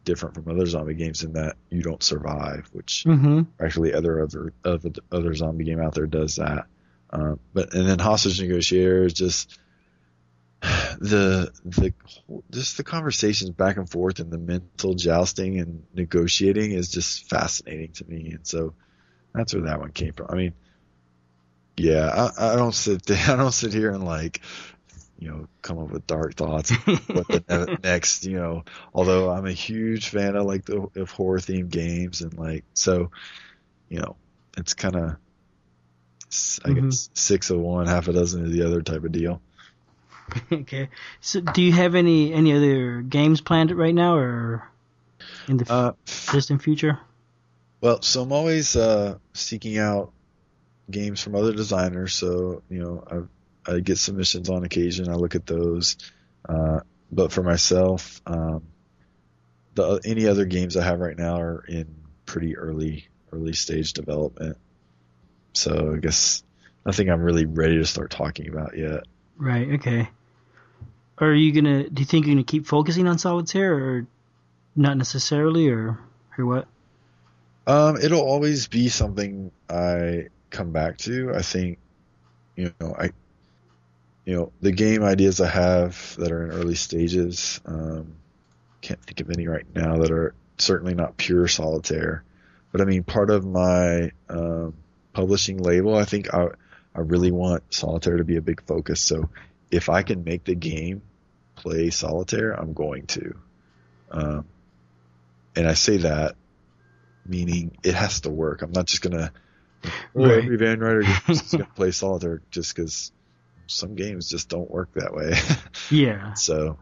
different from other zombie games in that you don't survive, which Mm-hmm. actually other other other other zombie game out there does that. Uh, but and then hostage negotiator is just the the just the conversations back and forth and the mental jousting and negotiating is just fascinating to me, and so that's where that one came from. I mean, yeah, I, I don't sit there, I don't sit here and like you know come up with dark thoughts what the next you know although i'm a huge fan of like the of horror themed games and like so you know it's kind of i mm-hmm. guess six of one half a dozen of the other type of deal okay so do you have any any other games planned right now or in the uh, distant future well so i'm always uh seeking out games from other designers so you know i've I get submissions on occasion. I look at those. Uh, but for myself, um, the any other games I have right now are in pretty early early stage development. So I guess nothing I'm really ready to start talking about yet. Right. Okay. Are you gonna? Do you think you're gonna keep focusing on solitaire, or not necessarily, or or what? Um, it'll always be something I come back to. I think, you know, I you know, the game ideas I have that are in early stages, um, can't think of any right now that are certainly not pure solitaire. But I mean, part of my um, publishing label, I think I, I really want solitaire to be a big focus. So if I can make the game play solitaire, I'm going to. Um, and I say that meaning it has to work. I'm not just gonna. Right. every Van Ryder is gonna play solitaire just because some games just don't work that way. yeah. So.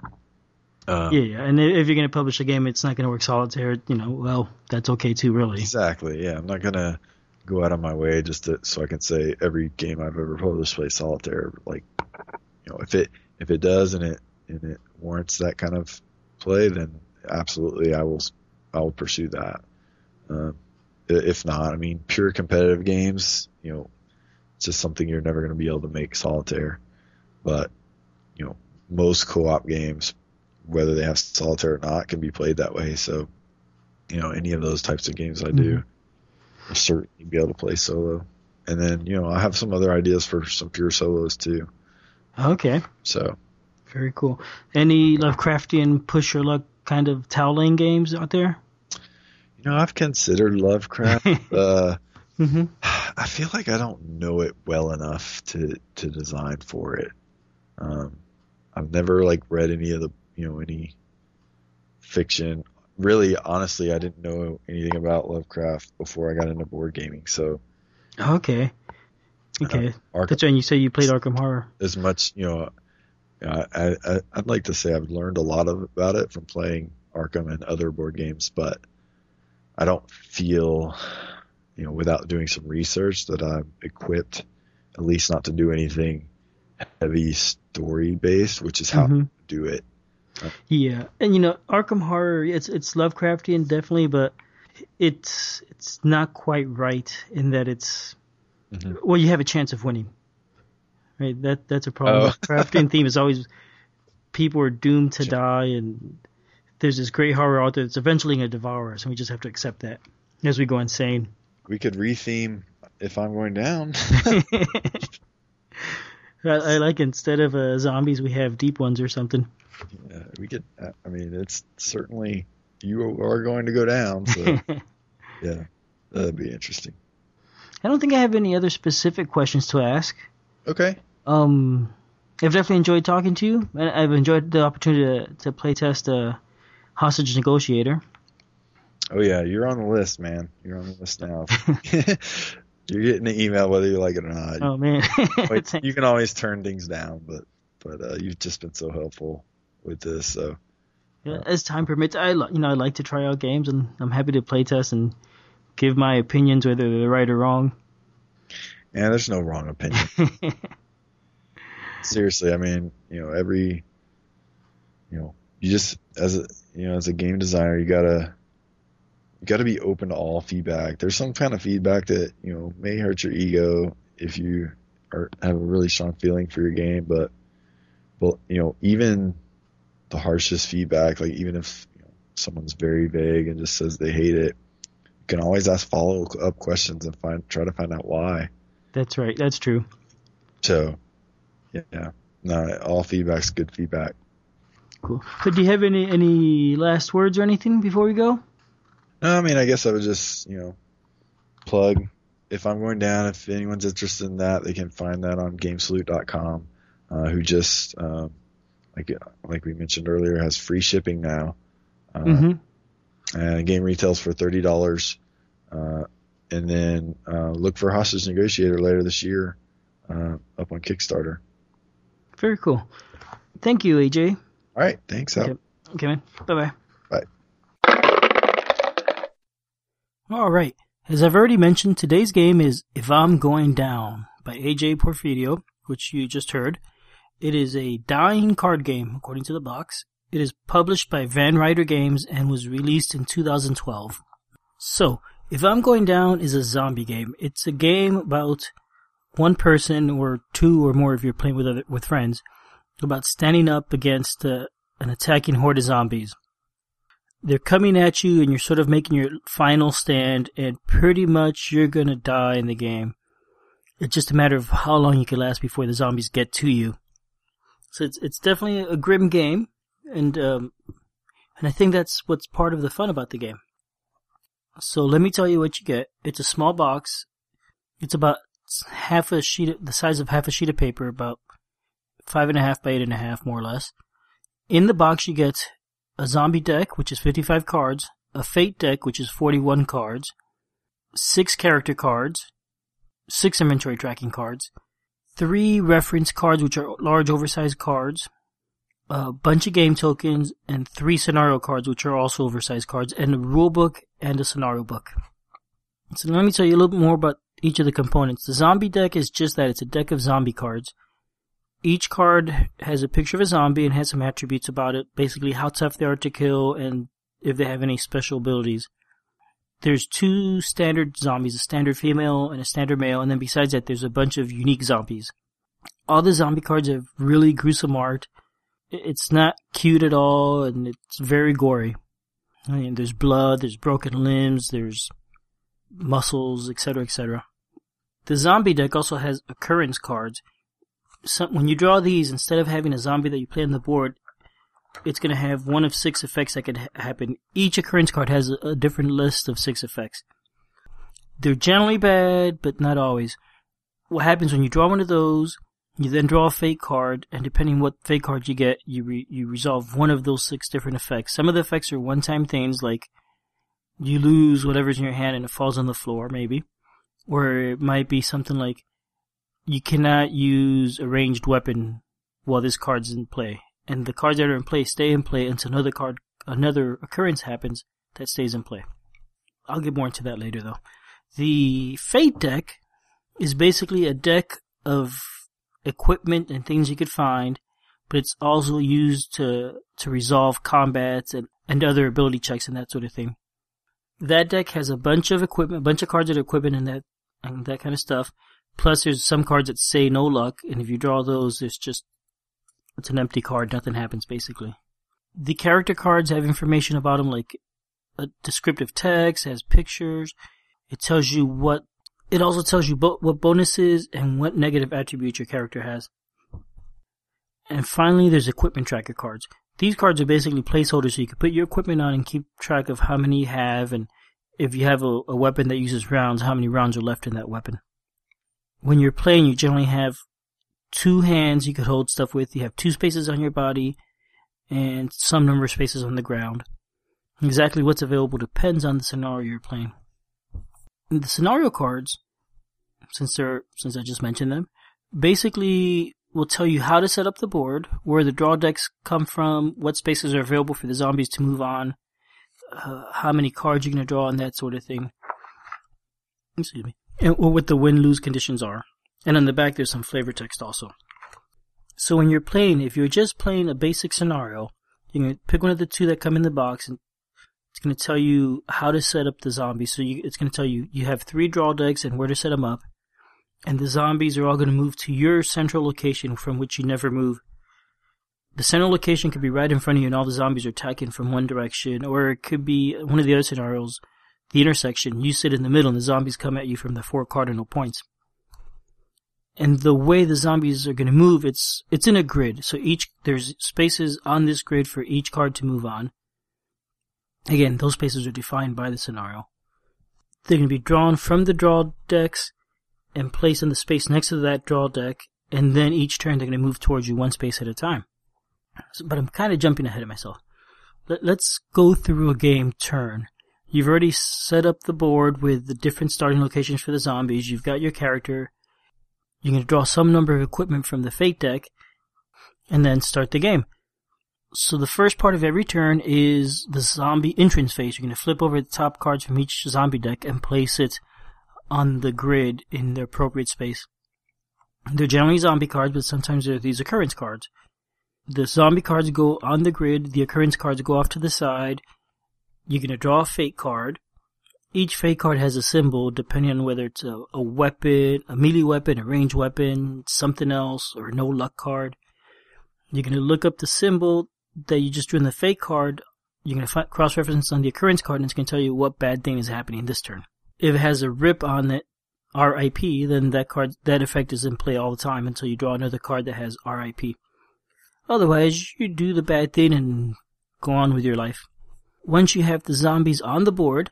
Um, yeah, yeah, and if you're going to publish a game, it's not going to work solitaire. You know, well, that's okay too, really. Exactly. Yeah, I'm not going to go out of my way just to, so I can say every game I've ever published plays solitaire. Like, you know, if it if it does and it and it warrants that kind of play, then absolutely I will I will pursue that. Um, if not, I mean, pure competitive games, you know, it's just something you're never going to be able to make solitaire. But, you know, most co-op games, whether they have solitaire or not, can be played that way. So, you know, any of those types of games I do, mm-hmm. I'll certainly be able to play solo. And then, you know, I have some other ideas for some pure solos too. Okay. So. Very cool. Any Lovecraftian push your luck kind of toweling games out there? You know, I've considered Lovecraft. uh, mm-hmm. I feel like I don't know it well enough to to design for it. Um, I've never like read any of the you know any fiction. Really, honestly, I didn't know anything about Lovecraft before I got into board gaming. So, okay, okay, uh, Arkham, that's when you say you played Arkham Horror. As much, you know, I, I I'd like to say I've learned a lot of about it from playing Arkham and other board games, but I don't feel you know, without doing some research that I'm equipped, at least not to do anything heavy story based, which is how mm-hmm. I do it. Yeah, and you know, Arkham Horror, it's it's Lovecraftian definitely, but it's it's not quite right in that it's mm-hmm. well, you have a chance of winning. Right, that that's a problem. Oh. Lovecraftian theme is always people are doomed to die, and there's this great horror out there that's eventually going to devour us, and we just have to accept that as we go insane we could retheme if I'm going down. I, I, like instead of uh, zombies, we have deep ones or something. Yeah, we could. I mean, it's certainly you are going to go down. So yeah, that'd be interesting. I don't think I have any other specific questions to ask. Okay. Um, I've definitely enjoyed talking to you, and I've enjoyed the opportunity to, to play test a hostage negotiator. Oh yeah, you're on the list, man. You're on the list now. you're getting an email whether you like it or not. Oh man, you can always turn things down, but but uh, you've just been so helpful with this. So yeah, as time permits, I you know I like to try out games, and I'm happy to play test and give my opinions whether they're right or wrong. Yeah, there's no wrong opinion. Seriously, I mean, you know, every you know, you just as a you know as a game designer, you gotta you got to be open to all feedback. There's some kind of feedback that you know may hurt your ego if you are have a really strong feeling for your game, but but you know even the harshest feedback, like even if you know, someone's very vague and just says they hate it, you can always ask follow up questions and find try to find out why. That's right. That's true. So, yeah, no, all feedback's good feedback. Cool. So, do you have any any last words or anything before we go? No, I mean, I guess I would just you know plug if I'm going down. If anyone's interested in that, they can find that on GameSalute.com. Uh, who just um, like like we mentioned earlier has free shipping now. Uh, mm-hmm. And game retails for thirty dollars. And then uh, look for Hostage Negotiator later this year uh, up on Kickstarter. Very cool. Thank you, AJ. All right. Thanks. Okay, okay man. Bye-bye. Bye. All right. As I've already mentioned, today's game is If I'm Going Down by AJ Porfirio, which you just heard. It is a dying card game, according to the box. It is published by Van Ryder Games and was released in 2012. So, If I'm Going Down is a zombie game. It's a game about one person or two or more if you're playing with other, with friends about standing up against uh, an attacking horde of zombies. They're coming at you and you're sort of making your final stand and pretty much you're gonna die in the game. It's just a matter of how long you can last before the zombies get to you. So it's it's definitely a grim game, and um, and I think that's what's part of the fun about the game. So let me tell you what you get. It's a small box. It's about half a sheet, the size of half a sheet of paper, about five and a half by eight and a half, more or less. In the box, you get a zombie deck, which is 55 cards, a fate deck, which is 41 cards, six character cards, six inventory tracking cards, three reference cards, which are large oversized cards, a bunch of game tokens, and three scenario cards, which are also oversized cards, and a rule book and a scenario book. So let me tell you a little bit more about each of the components. The zombie deck is just that. It's a deck of zombie cards. Each card has a picture of a zombie and has some attributes about it, basically how tough they are to kill and if they have any special abilities. There's two standard zombies, a standard female and a standard male, and then besides that there's a bunch of unique zombies. All the zombie cards have really gruesome art. It's not cute at all, and it's very gory. I mean, there's blood, there's broken limbs, there's muscles, etc., etc. The zombie deck also has occurrence cards. Some, when you draw these, instead of having a zombie that you play on the board, it's going to have one of six effects that could ha- happen. Each occurrence card has a, a different list of six effects. They're generally bad, but not always. What happens when you draw one of those, you then draw a fate card, and depending what fate card you get, you re- you resolve one of those six different effects. Some of the effects are one-time things, like you lose whatever's in your hand and it falls on the floor, maybe. Or it might be something like you cannot use a ranged weapon while this card's in play and the cards that are in play stay in play until another card, another occurrence happens that stays in play. I'll get more into that later though. The Fate deck is basically a deck of equipment and things you could find, but it's also used to, to resolve combats and, and other ability checks and that sort of thing. That deck has a bunch of equipment, a bunch of cards that are equipment and that, and that kind of stuff. Plus there's some cards that say no luck, and if you draw those, there's just it's an empty card. Nothing happens basically. The character cards have information about them, like a descriptive text, has pictures. It tells you what. It also tells you bo- what bonuses and what negative attributes your character has. And finally, there's equipment tracker cards. These cards are basically placeholders so you can put your equipment on and keep track of how many you have and if you have a, a weapon that uses rounds, how many rounds are left in that weapon. When you're playing, you generally have two hands you could hold stuff with. You have two spaces on your body and some number of spaces on the ground. Exactly what's available depends on the scenario you're playing. And the scenario cards, since they're since I just mentioned them, basically will tell you how to set up the board, where the draw decks come from, what spaces are available for the zombies to move on, uh, how many cards you're going to draw, and that sort of thing. Excuse me. And what the win-lose conditions are. And on the back, there's some flavor text also. So when you're playing, if you're just playing a basic scenario, you can pick one of the two that come in the box and it's going to tell you how to set up the zombies. So you, it's going to tell you you have three draw decks and where to set them up. And the zombies are all going to move to your central location from which you never move. The central location could be right in front of you and all the zombies are attacking from one direction, or it could be one of the other scenarios, the intersection. You sit in the middle and the zombies come at you from the four cardinal points And the way the zombies are going to move, it's it's in a grid. So each there's spaces on this grid for each card to move on. Again, those spaces are defined by the scenario. They're going to be drawn from the draw decks and placed in the space next to that draw deck, and then each turn they're going to move towards you one space at a time. So, but I'm kind of jumping ahead of myself. Let, let's go through a game turn. You've already set up the board with the different starting locations for the zombies. You've got your character. You're going to draw some number of equipment from the fate deck and then start the game. So the first part of every turn is the zombie entrance phase. You're going to flip over the top cards from each zombie deck and place it on the grid in the appropriate space. They're generally zombie cards, but sometimes they're these occurrence cards. The zombie cards go on the grid, the occurrence cards go off to the side. You're going to draw a fate card. Each fate card has a symbol depending on whether it's a, a weapon, a melee weapon, a ranged weapon, something else, or no luck card. You're going to look up the symbol that you just drew in the fate card. You're going to cross-reference on the occurrence card and it's going to tell you what bad thing is happening this turn. If it has a rip on it, RIP, then that card, that effect is in play all the time until you draw another card that has RIP. Otherwise, you do the bad thing and go on with your life. Once you have the zombies on the board,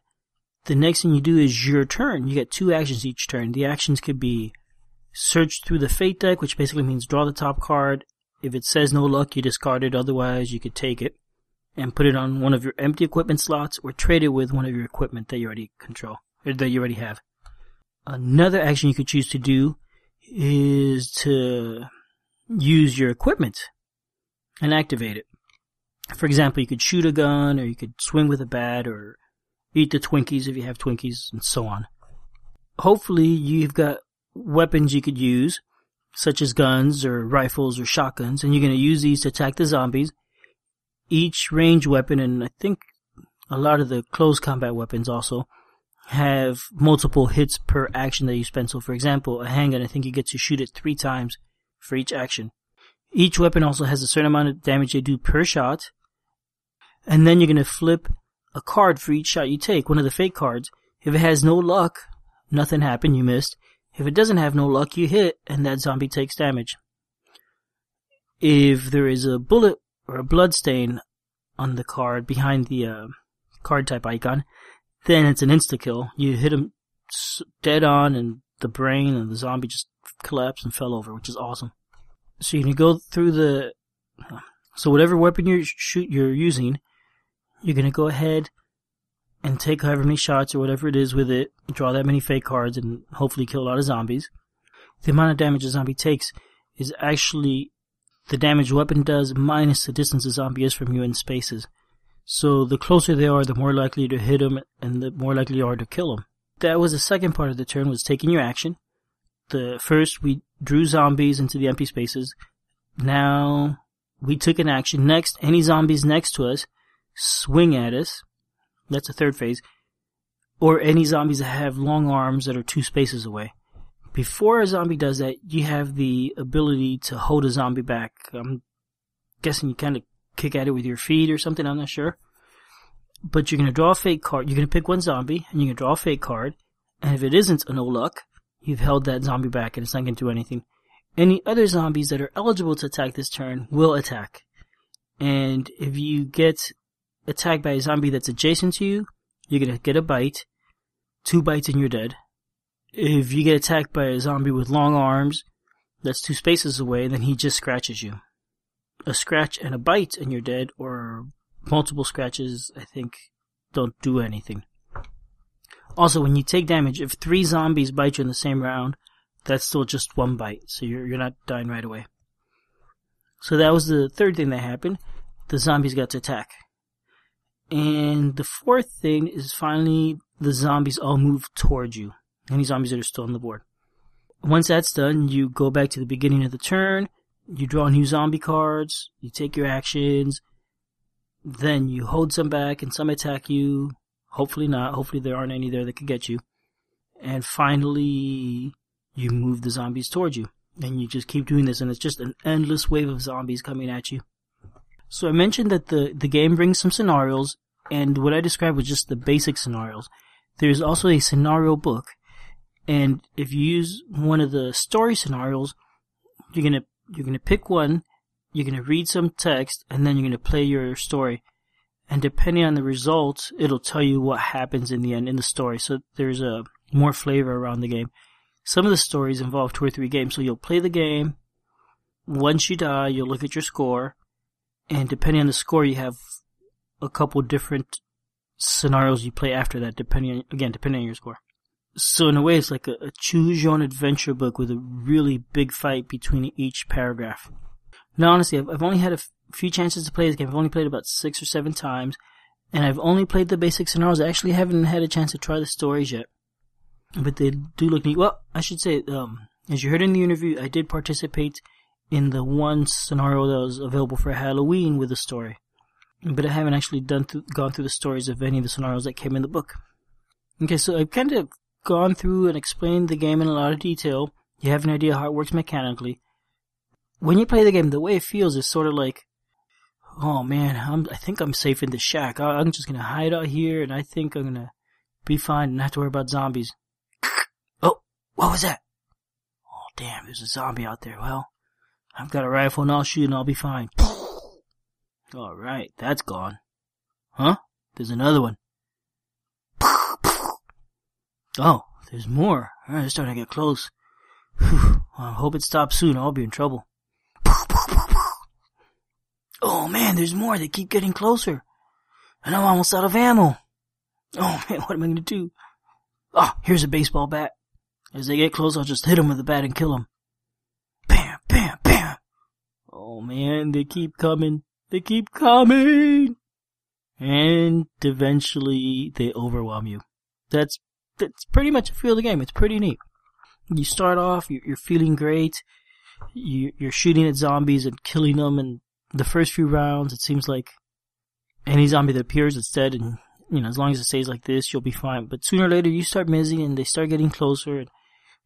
the next thing you do is your turn. You get two actions each turn. The actions could be search through the fate deck, which basically means draw the top card. If it says no luck, you discard it. Otherwise, you could take it and put it on one of your empty equipment slots or trade it with one of your equipment that you already control or that you already have. Another action you could choose to do is to use your equipment and activate it. For example, you could shoot a gun, or you could swing with a bat, or eat the Twinkies if you have Twinkies, and so on. Hopefully, you've got weapons you could use, such as guns, or rifles, or shotguns, and you're going to use these to attack the zombies. Each range weapon, and I think a lot of the close combat weapons also, have multiple hits per action that you spend. So, for example, a handgun, I think you get to shoot it three times for each action. Each weapon also has a certain amount of damage they do per shot. And then you're going to flip a card for each shot you take, one of the fate cards. If it has no luck, nothing happened, you missed. If it doesn't have no luck, you hit, and that zombie takes damage. If there is a bullet or a blood stain on the card behind the uh, card type icon, then it's an insta kill. You hit him dead on, and the brain and the zombie just collapsed and fell over, which is awesome. So you can go through the, so whatever weapon you're shoot you're using, you're gonna go ahead and take however many shots or whatever it is with it, draw that many fate cards, and hopefully kill a lot of zombies. The amount of damage a zombie takes is actually the damage weapon does minus the distance a zombie is from you in spaces. So the closer they are, the more likely to hit them, and the more likely you are to kill them. That was the second part of the turn, was taking your action. The first, we drew zombies into the empty spaces. Now, we took an action. Next, any zombies next to us swing at us. That's the third phase. Or any zombies that have long arms that are two spaces away. Before a zombie does that, you have the ability to hold a zombie back. I'm guessing you kind of kick at it with your feet or something, I'm not sure. But you're going to draw a fate card. You're going to pick one zombie, and you're going to draw a fate card. And if it isn't a no luck, you've held that zombie back and it's not going to do anything. Any other zombies that are eligible to attack this turn will attack. And if you get attacked by a zombie that's adjacent to you, you're to get a bite. Two bites and you're dead. If you get attacked by a zombie with long arms that's two spaces away, then he just scratches you. A scratch and a bite and you're dead, or multiple scratches, I think, don't do anything. Also, when you take damage, if three zombies bite you in the same round, that's still just one bite, so you're you're not dying right away. So that was the third thing that happened. The zombies got to attack. And the fourth thing is finally the zombies all move towards you. Any zombies that are still on the board. Once that's done, you go back to the beginning of the turn, you draw new zombie cards, you take your actions, then you hold some back and some attack you, Hopefully not. Hopefully there aren't any there that could get you. And finally, you move the zombies towards you. And you just keep doing this, and it's just an endless wave of zombies coming at you. So I mentioned that the, the game brings some scenarios, and what I described was just the basic scenarios. There's also a scenario book, And if you use one of the story scenarios, you're gonna you're gonna pick one, you're gonna read some text, and then you're gonna play your story. And depending on the results, it'll tell you what happens in the end in the story. So there's a more flavor around the game. Some of the stories involve two or three games, so you'll play the game. Once you die, you'll look at your score, and depending on the score, you have a couple different scenarios you play after that, depending on, again, depending on your score. So in a way, it's like a, a choose your own adventure book with a really big fight between each paragraph. Now, honestly, I've, I've only had a f- few chances to play this game. I've only played about six or seven times, and I've only played the basic scenarios. I actually haven't had a chance to try the stories yet, but they do look neat. Well, I should say, um, as you heard in the interview, I did participate in the one scenario that was available for Halloween with the story, but I haven't actually done th- gone through the stories of any of the scenarios that came in the book. Okay, so I've kind of gone through and explained the game in a lot of detail. You have an idea how it works mechanically. When you play the game, the way it feels is sort of like, oh man, I'm, I think I'm safe in the shack. I, I'm just gonna hide out here, and I think I'm gonna be fine and not have to worry about zombies. Oh, what was that? Oh damn, there's a zombie out there. Well, I've got a rifle and I'll shoot and I'll be fine. Alright, that's gone. Huh? There's another one. Oh, there's more. Alright, it's starting to get close. Whew. I hope it stops soon. I'll be in trouble. Oh man, there's more. They keep getting closer. And I'm almost out of ammo. Oh man, what am I gonna do? Oh, here's a baseball bat. As they get close, I'll just hit them with the bat and kill them. Bam, bam, bam. Oh man, they keep coming. They keep coming. And eventually they overwhelm you. That's, that's pretty much a feel of the game. It's pretty neat. You start off, you're, feeling great. You, you're shooting at zombies and killing them and the first few rounds, it seems like any zombie that appears, it's dead and, you know, as long as it stays like this, you'll be fine. But sooner or later, you start missing and they start getting closer and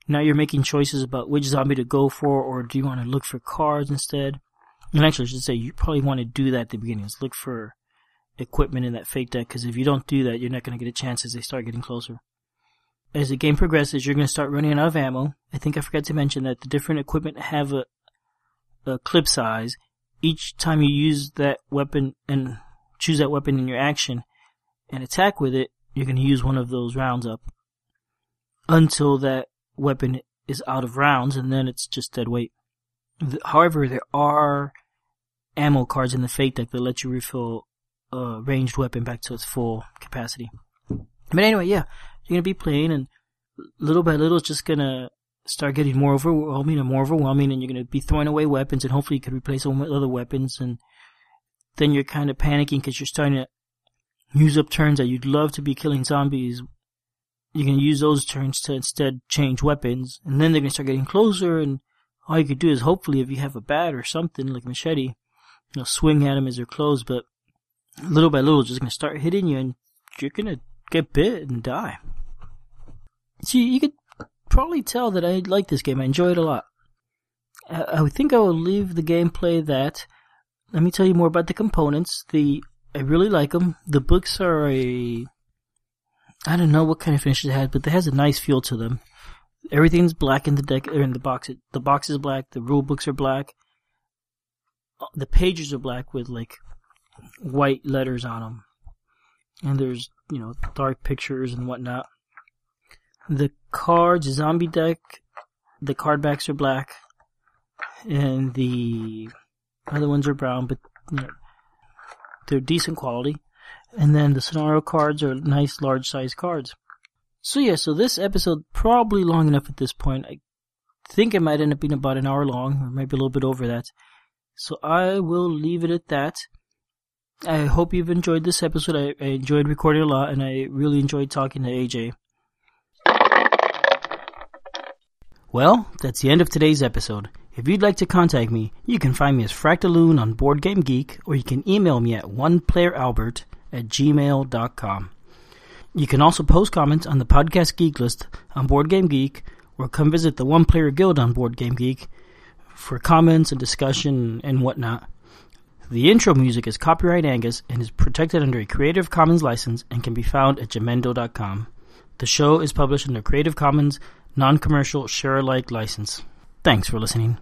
now you're making choices about which zombie to go for or do you want to look for cards instead? And actually, I should say you probably want to do that at the beginning. Is look for equipment in that fate deck because if you don't do that, you're not going to get a chance as they start getting closer. As the game progresses, you're going to start running out of ammo. I think I forgot to mention that the different equipment have a, a clip size. Each time you use that weapon and choose that weapon in your action and attack with it, you're going to use one of those rounds up until that weapon is out of rounds and then it's just dead weight. However, there are ammo cards in the fate deck that let you refill a ranged weapon back to its full capacity. But anyway, yeah, you're gonna be playing, and little by little, it's just gonna start getting more overwhelming and more overwhelming, and you're gonna be throwing away weapons, and hopefully you can replace them with other weapons, and then you're kind of panicking because you're starting to use up turns that you'd love to be killing zombies. You can use those turns to instead change weapons, and then they're gonna start getting closer, and all you could do is hopefully if you have a bat or something like a machete, you know, swing at them as they're close, but little by little, just gonna start hitting you, and you're gonna get bit and die. See, you could probably tell that I like this game. I enjoy it a lot. Uh, I, I think I will leave the gameplay that. Let me tell you more about the components. The I really like them. The books are a I don't know what kind of finish it has, but it has a nice feel to them. Everything's black in the deck or in the box. The box is black. The rule books are black. Uh, the pages are black with like white letters on them, and there's you know dark pictures and whatnot. The cards, zombie deck, the card backs are black, and the other ones are brown, but you know, they're decent quality. And then the scenario cards are nice large size cards. So yeah, so this episode probably long enough at this point. I think it might end up being about an hour long, or maybe a little bit over that. So I will leave it at that. I hope you've enjoyed this episode. I, I enjoyed recording a lot, and I really enjoyed talking to AJ. Well, that's the end of today's episode. If you'd like to contact me, you can find me as Fractaloon on Board Game Geek, or you can email me at oneplayeralbert at gmail.com. You can also post comments on the podcast Geek list on Board Game Geek, or come visit the One Player Guild on Board Game Geek for comments and discussion and whatnot. The intro music is copyright Angus and is protected under a Creative Commons license and can be found at jamendo.com. The show is published under Creative Commons non commercial, share alike license. Thanks for listening.